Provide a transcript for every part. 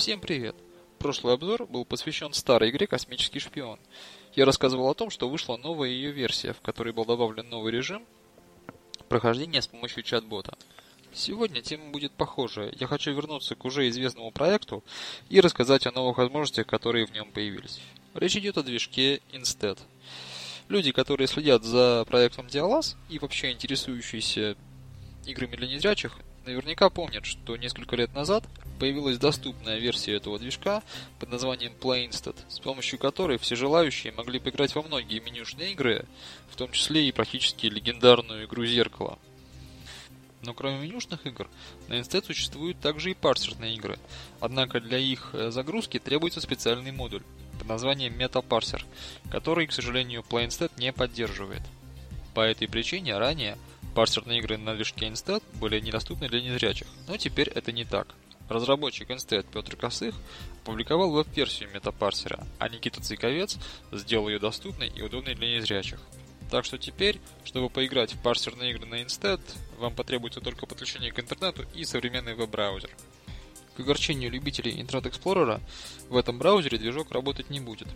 Всем привет! Прошлый обзор был посвящен старой игре «Космический шпион». Я рассказывал о том, что вышла новая ее версия, в которой был добавлен новый режим прохождения с помощью чат-бота. Сегодня тема будет похожая. Я хочу вернуться к уже известному проекту и рассказать о новых возможностях, которые в нем появились. Речь идет о движке Instead. Люди, которые следят за проектом Dialas и вообще интересующиеся играми для незрячих, наверняка помнят, что несколько лет назад появилась доступная версия этого движка под названием Plainstat, с помощью которой все желающие могли поиграть во многие менюшные игры, в том числе и практически легендарную игру «Зеркало». Но кроме менюшных игр, на Instead существуют также и парсерные игры, однако для их э, загрузки требуется специальный модуль под названием MetaParser, который, к сожалению, Plainstat не поддерживает. По этой причине ранее Парсерные игры на движке Instead были недоступны для незрячих, но теперь это не так. Разработчик Instead Петр Косых опубликовал веб-версию метапарсера, а Никита Цейковец сделал ее доступной и удобной для незрячих. Так что теперь, чтобы поиграть в парсерные игры на Instead, вам потребуется только подключение к интернету и современный веб-браузер. К огорчению любителей Internet Explorer, в этом браузере движок работать не будет.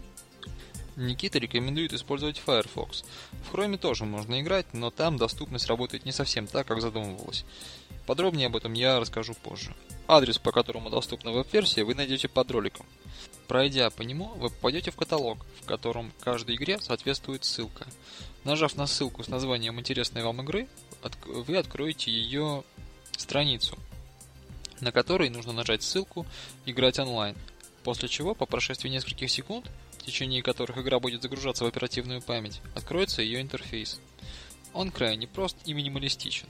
Никита рекомендует использовать Firefox. В Chrome тоже можно играть, но там доступность работает не совсем так, как задумывалось. Подробнее об этом я расскажу позже. Адрес, по которому доступна веб-версия, вы найдете под роликом. Пройдя по нему, вы попадете в каталог, в котором каждой игре соответствует ссылка. Нажав на ссылку с названием интересной вам игры, вы откроете ее страницу, на которой нужно нажать ссылку «Играть онлайн», после чего по прошествии нескольких секунд в течение которых игра будет загружаться в оперативную память, откроется ее интерфейс. Он крайне прост и минималистичен.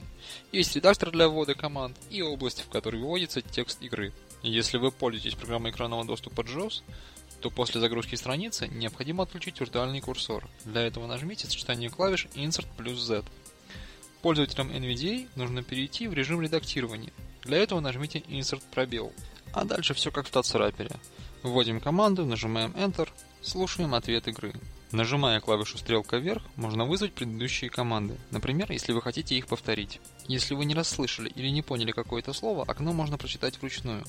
Есть редактор для ввода команд и область, в которой выводится текст игры. Если вы пользуетесь программой экранного доступа JAWS, то после загрузки страницы необходимо отключить виртуальный курсор. Для этого нажмите сочетание клавиш Insert плюс Z. Пользователям NVDA нужно перейти в режим редактирования. Для этого нажмите Insert пробел. А дальше все как в тацерапере. Вводим команду, нажимаем Enter, Слушаем ответ игры. Нажимая клавишу стрелка вверх, можно вызвать предыдущие команды, например, если вы хотите их повторить. Если вы не расслышали или не поняли какое-то слово, окно можно прочитать вручную.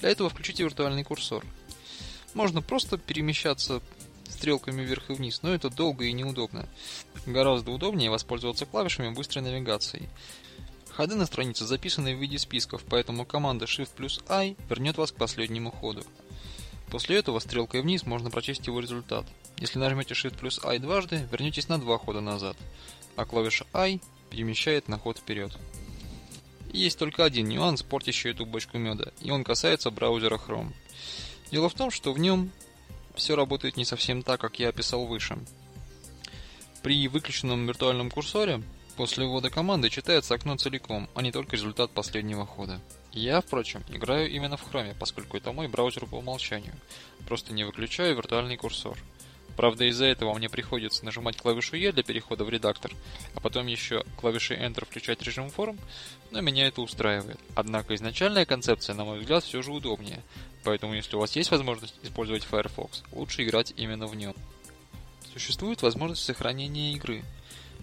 Для этого включите виртуальный курсор. Можно просто перемещаться стрелками вверх и вниз, но это долго и неудобно. Гораздо удобнее воспользоваться клавишами быстрой навигации. Ходы на странице записаны в виде списков, поэтому команда Shift плюс I вернет вас к последнему ходу. После этого стрелкой вниз можно прочесть его результат. Если нажмете Shift плюс I дважды, вернетесь на два хода назад, а клавиша I перемещает на ход вперед. Есть только один нюанс, портящий эту бочку меда, и он касается браузера Chrome. Дело в том, что в нем все работает не совсем так, как я описал выше. При выключенном виртуальном курсоре после ввода команды читается окно целиком, а не только результат последнего хода. Я, впрочем, играю именно в Chrome, поскольку это мой браузер по умолчанию. Просто не выключаю виртуальный курсор. Правда, из-за этого мне приходится нажимать клавишу E для перехода в редактор, а потом еще клавишей Enter включать режим форм, но меня это устраивает. Однако изначальная концепция, на мой взгляд, все же удобнее, поэтому если у вас есть возможность использовать Firefox, лучше играть именно в нем. Существует возможность сохранения игры.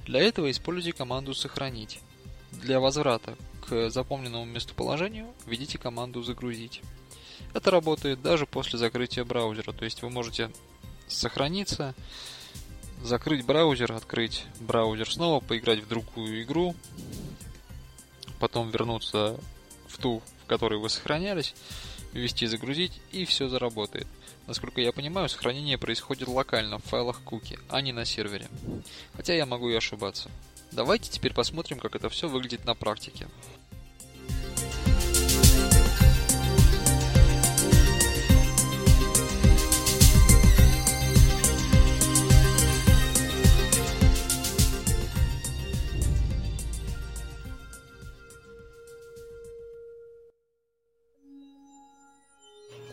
Для этого используйте команду «Сохранить». Для возврата к запомненному местоположению введите команду «Загрузить». Это работает даже после закрытия браузера, то есть вы можете сохраниться, закрыть браузер, открыть браузер снова, поиграть в другую игру, потом вернуться в ту, в которой вы сохранялись, ввести «Загрузить» и все заработает. Насколько я понимаю, сохранение происходит локально в файлах куки, а не на сервере. Хотя я могу и ошибаться. Давайте теперь посмотрим, как это все выглядит на практике.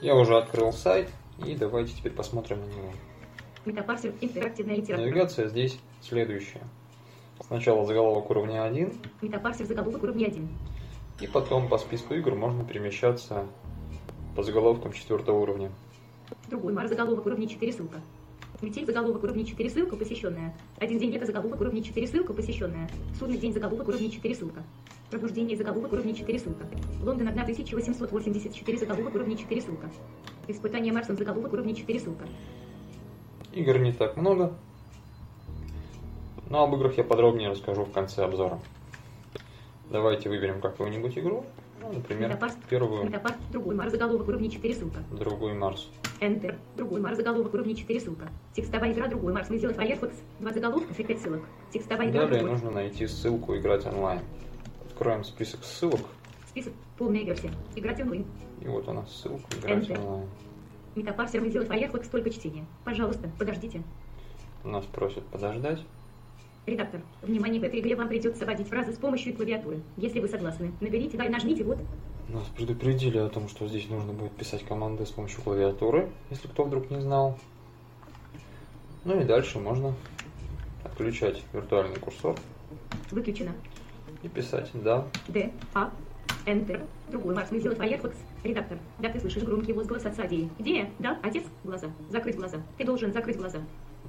Я уже открыл сайт, и давайте теперь посмотрим на него. Метапарсер интерактивная литература. Навигация здесь следующая. Сначала заголовок уровня 1. Метапарсер заголовок уровня 1. И потом по списку игр можно перемещаться по заголовкам четвертого уровня. Другой мар заголовок уровня 4 ссылка. Метель заголовок уровня 4 ссылка посещенная. Один день лета заголовок уровня 4 ссылка посещенная. Судный день заголовок уровня 4 ссылка. Пробуждение заголовок уровня 4 ссылка. Лондон 1884 заголовок уровня 4 ссылка. Испытание Марсом заголовок уровня 4 ссылка. Игр не так много. Но об играх я подробнее расскажу в конце обзора. Давайте выберем какую-нибудь игру. Ну, например, Метапарк. первую, Метапарк. Другой Марс заголовок уровня 4 ссылка. другую Марс. Enter. Другой Марс заголовок уровня 4 ссылка. Текстовая игра другой Марс. Вы сделать Firefox. Два заголовков и 5 ссылок. Текстовая игра Далее другой. нужно найти ссылку «Играть онлайн». Откроем список ссылок. Список. Полная версия. Играть онлайн. И вот у нас ссылка «Играть Enter. онлайн». Метапарсер. Вы сделать Firefox. Только чтение. Пожалуйста, подождите. Нас просят подождать. Редактор. Внимание, в этой игре вам придется вводить фразы с помощью клавиатуры. Если вы согласны, наберите, да нажмите вот. Нас предупредили о том, что здесь нужно будет писать команды с помощью клавиатуры, если кто вдруг не знал. Ну и дальше можно отключать виртуальный курсор Выключено. и писать «да». Д, А, Enter. Другой Марс. Мы сделать Firefox. Редактор. Да, ты слышишь громкий возглас отца Дии. Где я? Да, отец? Глаза. Закрыть глаза. Ты должен закрыть глаза.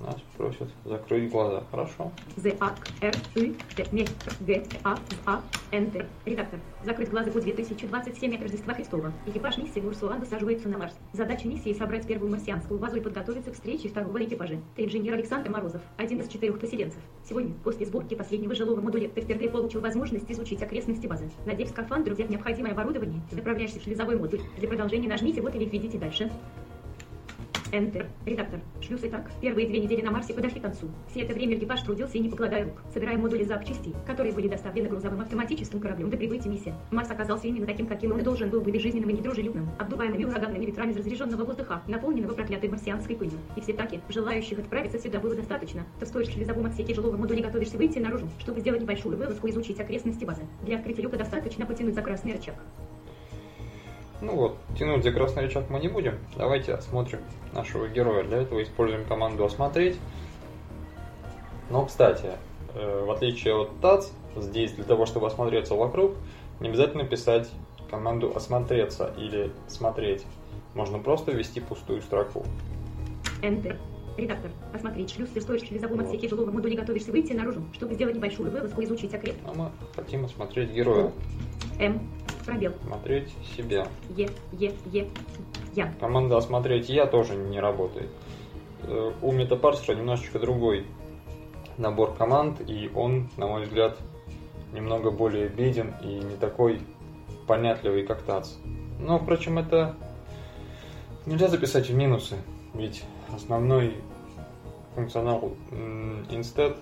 Нас просят закрыть глаза. Хорошо. З, А, Р, И, Т, М, Г, А, А, Enter. Редактор. Закрыть глаза по 2027 от Рождества Христова. Экипаж миссии Урсула высаживается на Марс. Задача миссии собрать первую марсианскую базу и подготовиться к встрече второго экипажа. Ты инженер Александр Морозов, один из четырех поселенцев. Сегодня, после сборки последнего жилого модуля, ты впервые получил возможность изучить окрестности базы. Надев скафандр, взять необходимое оборудование, заправляешься в шлюзовой модуль. Для продолжения нажмите вот или введите дальше. Enter. Редактор. Шлюз и так. Первые две недели на Марсе подошли к концу. Все это время экипаж трудился и не покладая рук, собирая модули запчастей, которые были доставлены грузовым автоматическим кораблем до прибытия миссии. Марс оказался именно таким, каким он и должен был быть безжизненным и недружелюбным, обдуваемыми ураганными ветрами разряженного воздуха, наполненного проклятой марсианской пылью. И все таки, желающих отправиться сюда было достаточно. Ты стоишь в шлюзовом отсеке жилого модуля готовишься выйти наружу, чтобы сделать небольшую вылазку и изучить окрестности базы. Для открытия люка достаточно потянуть за красный рычаг. Ну вот, тянуть за красный рычаг мы не будем. Давайте осмотрим нашего героя. Для этого используем команду «Осмотреть». Но, кстати, э, в отличие от ТАЦ, здесь для того, чтобы осмотреться вокруг, не обязательно писать команду «Осмотреться» или «Смотреть». Можно просто ввести пустую строку. Enter. Редактор. Осмотреть шлюз. Ты стоишь в шлюзовом Вот. отсеке жилого модуля готовишься выйти наружу, чтобы сделать небольшую вылазку изучить окрест. А мы хотим осмотреть героя, М. Пробел. смотреть себя. Е. Е. Е. Я. Команда «Осмотреть я» тоже не работает. Э, У метапарсера немножечко другой набор команд, и он, на мой взгляд, немного более беден и не такой понятливый, как ТАЦ. Но, впрочем, это нельзя записать в минусы, ведь основной функционал Instead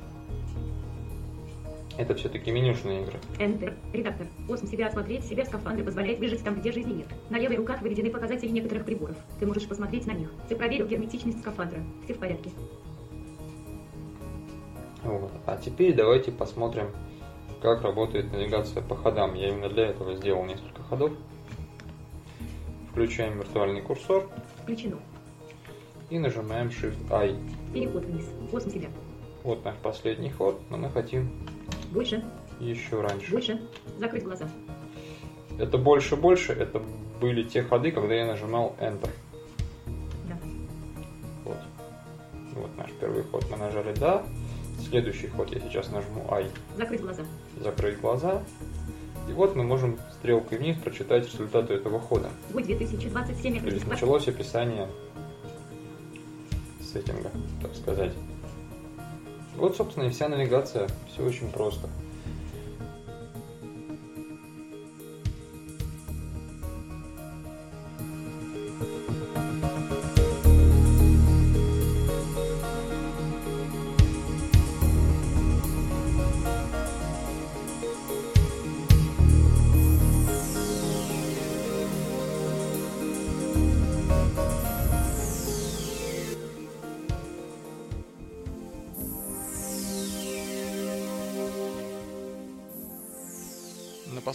это все-таки менюшные игры. Enter. Редактор. Осм себя осмотреть, себя скафандр позволяет выжить там, где жизни нет. На левой руках выведены показатели некоторых приборов. Ты можешь посмотреть на них. Ты проверил герметичность скафандра. Все в порядке. Вот. А теперь давайте посмотрим, как работает навигация по ходам. Я именно для этого сделал несколько ходов. Включаем виртуальный курсор Включено. и нажимаем Shift-I. Переход вниз. Осм себя. Вот наш последний ход, но мы хотим Больше. еще раньше. Больше. Закрыть глаза. Это больше-больше, это были те ходы, когда я нажимал Enter. Да. Вот. Вот наш первый ход мы нажали «Да». Следующий ход я сейчас нажму «I». Закрыть глаза. Закрыть глаза. И вот мы можем стрелкой вниз прочитать результаты этого хода. Бой 2027 То есть началось описание сеттинга, так сказать. Вот, собственно, и вся навигация. Все очень просто.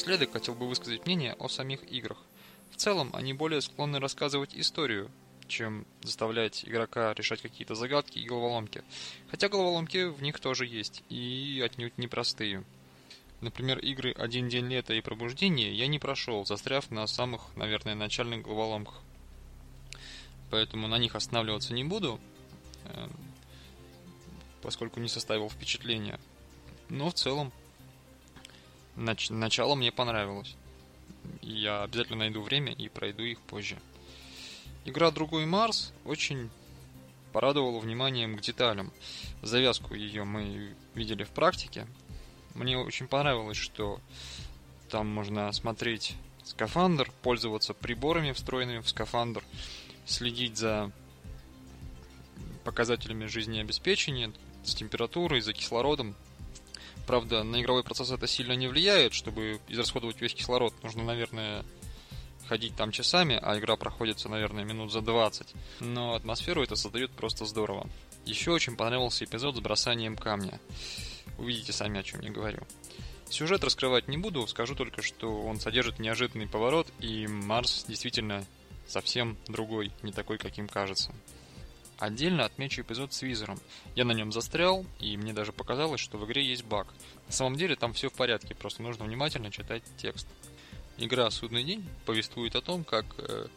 Напоследок хотел бы высказать мнение о самих играх. В целом, они более склонны рассказывать историю, чем заставлять игрока решать какие-то загадки и головоломки. Хотя головоломки в них тоже есть, и отнюдь непростые. Например, игры «Один день лета» и «Пробуждение» я не прошел, застряв на самых, наверное, начальных головоломках. Поэтому на них останавливаться не буду, эм, поскольку не составил впечатления. Но в целом Нач- начало мне понравилось. Я обязательно найду время и пройду их позже. Игра «Другой Марс» очень порадовала вниманием к деталям. Завязку ее мы видели в практике. Мне очень понравилось, что там можно смотреть скафандр, пользоваться приборами, встроенными в скафандр, следить за показателями жизнеобеспечения, с температурой, за кислородом. Правда, на игровой процесс это сильно не влияет. Чтобы израсходовать весь кислород, нужно, наверное, ходить там часами, а игра проходится, наверное, минут за 20. Но атмосферу это создает просто здорово. Еще очень понравился эпизод с бросанием камня. Увидите сами, о чем я говорю. Сюжет раскрывать не буду, скажу только, что он содержит неожиданный поворот, и Марс действительно совсем другой, не такой, каким кажется. Отдельно отмечу эпизод с визором. Я на нем застрял, и мне даже показалось, что в игре есть баг. На самом деле там все в порядке, просто нужно внимательно читать текст. Игра «Судный день» повествует о том, как э,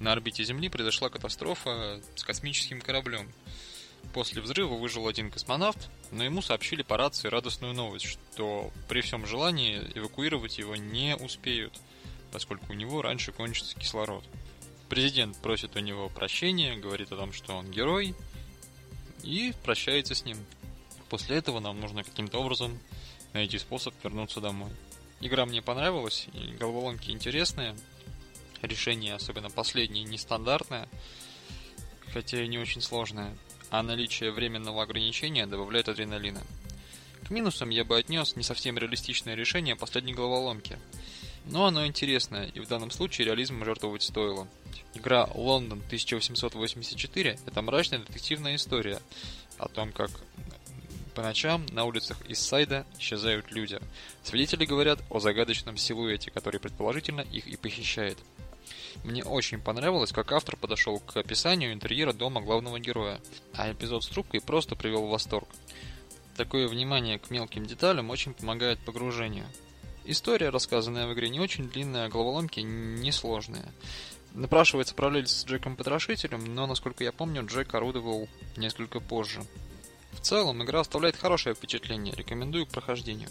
на орбите Земли произошла катастрофа с космическим кораблем. После взрыва выжил один космонавт, но ему сообщили по рации радостную новость, что при всем желании эвакуировать его не успеют, поскольку у него раньше кончится кислород. Президент просит у него прощения, говорит о том, что он герой, и прощается с ним. После этого нам нужно каким-то образом найти способ вернуться домой. Игра мне понравилась, головоломки интересные. Решение, особенно последнее, нестандартное, хотя и не очень сложное. А наличие временного ограничения добавляет адреналина. К минусам я бы отнес не совсем реалистичное решение последней головоломки. Но оно интересное, и в данном случае реализм жертвовать стоило. Игра Лондон 1884 – это мрачная детективная история о том, как по ночам на улицах Иссайда исчезают люди. Свидетели говорят о загадочном силуэте, который предположительно их и похищает. Мне очень понравилось, как автор подошел к описанию интерьера дома главного героя, а эпизод с трубкой просто привел в восторг. Такое внимание к мелким деталям очень помогает погружению. История, рассказанная в игре, не очень длинная, а головоломки несложные. Напрашивается параллель с Джеком Потрошителем, но, насколько я помню, Джек орудовал несколько позже. В целом, игра оставляет хорошее впечатление, рекомендую к прохождению.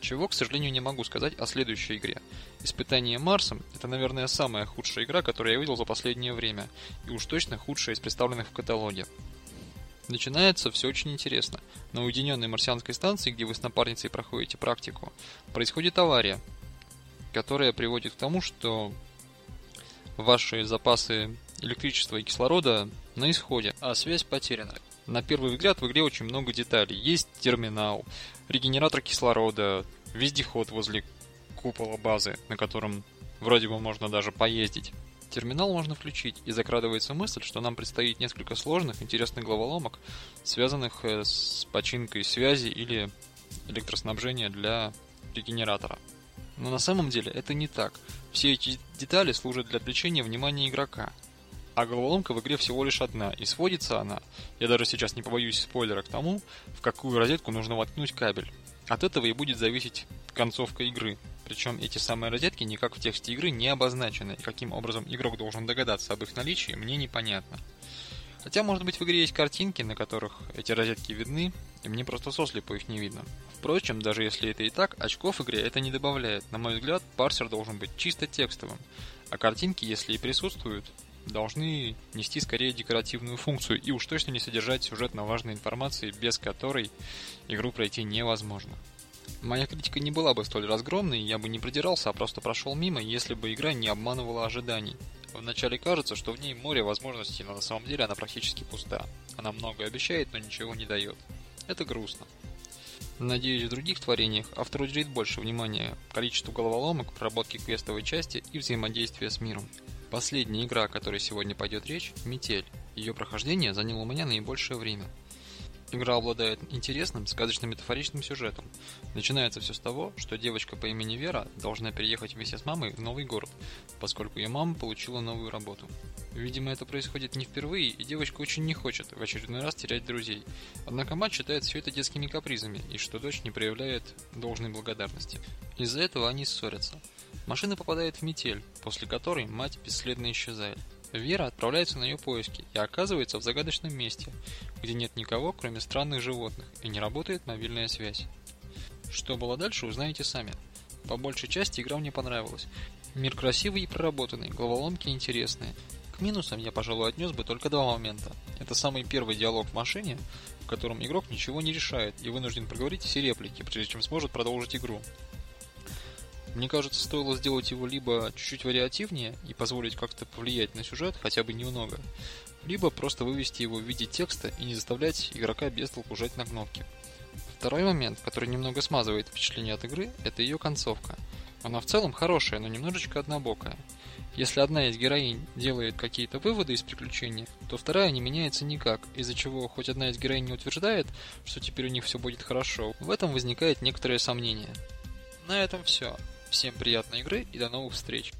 Чего, к сожалению, не могу сказать о следующей игре. Испытание Марсом – это, наверное, самая худшая игра, которую я видел за последнее время, и уж точно худшая из представленных в каталоге. Начинается все очень интересно. На уединенной марсианской станции, где вы с напарницей проходите практику, происходит авария, которая приводит к тому, что ваши запасы электричества и кислорода на исходе, а связь потеряна. На первый взгляд в игре очень много деталей. Есть терминал, регенератор кислорода, вездеход возле купола базы, на котором вроде бы можно даже поездить. Терминал можно включить, и закрадывается мысль, что нам предстоит несколько сложных, интересных головоломок, связанных э, с починкой связи или электроснабжения для регенератора. Но на самом деле это не так. Все эти детали служат для отвлечения внимания игрока – а головоломка в игре всего лишь одна, и сводится она, я даже сейчас не побоюсь спойлера, к тому, в какую розетку нужно воткнуть кабель. От этого и будет зависеть концовка игры. Причем эти самые розетки никак в тексте игры не обозначены, и каким образом игрок должен догадаться об их наличии, мне непонятно. Хотя, может быть, в игре есть картинки, на которых эти розетки видны, и мне просто сослепу их не видно. Впрочем, даже если это и так, очков игре это не добавляет. На мой взгляд, парсер должен быть чисто текстовым. А картинки, если и присутствуют, должны нести скорее декоративную функцию и уж точно не содержать сюжетно важной информации, без которой игру пройти невозможно. Моя критика не была бы столь разгромной, я бы не придирался, а просто прошел мимо, если бы игра не обманывала ожиданий. Вначале кажется, что в ней море возможностей, но на самом деле она практически пуста. Она многое обещает, но ничего не дает. Это грустно. Надеюсь, в других творениях автор уделит больше внимания количеству головоломок, проработке квестовой части и взаимодействия с миром. Последняя игра, о которой сегодня пойдет речь – «Метель». Ее прохождение заняло у меня наибольшее время. Игра обладает интересным, сказочно-метафоричным сюжетом. Начинается все с того, что девочка по имени Вера должна переехать вместе с мамой в новый город, поскольку ее мама получила новую работу. Видимо, это происходит не впервые, и девочка очень не хочет в очередной раз терять друзей. Однако мать считает все это детскими капризами, и что дочь не проявляет должной благодарности. Из-за этого они ссорятся. Машина попадает в метель, после которой мать бесследно исчезает. Вера отправляется на ее поиски и оказывается в загадочном месте, где нет никого, кроме странных животных, и не работает мобильная связь. Что было дальше, узнаете сами. По большей части игра мне понравилась. Мир красивый и проработанный, головоломки интересные. К минусам я, пожалуй, отнес бы только два момента. Это самый первый диалог в машине, в котором игрок ничего не решает и вынужден проговорить все реплики, прежде чем сможет продолжить игру. Мне кажется, стоило сделать его либо чуть-чуть вариативнее и позволить как-то повлиять на сюжет, хотя бы немного, либо просто вывести его в виде текста и не заставлять игрока без толку жать на кнопки. Второй момент, который немного смазывает впечатление от игры, это ее концовка. Она в целом хорошая, но немножечко однобокая. Если одна из героинь делает какие-то выводы из приключения, то вторая не меняется никак, из-за чего хоть одна из героинь не утверждает, что теперь у них все будет хорошо, в этом возникает некоторое сомнение. На этом все. Всем приятной игры и до новых встреч.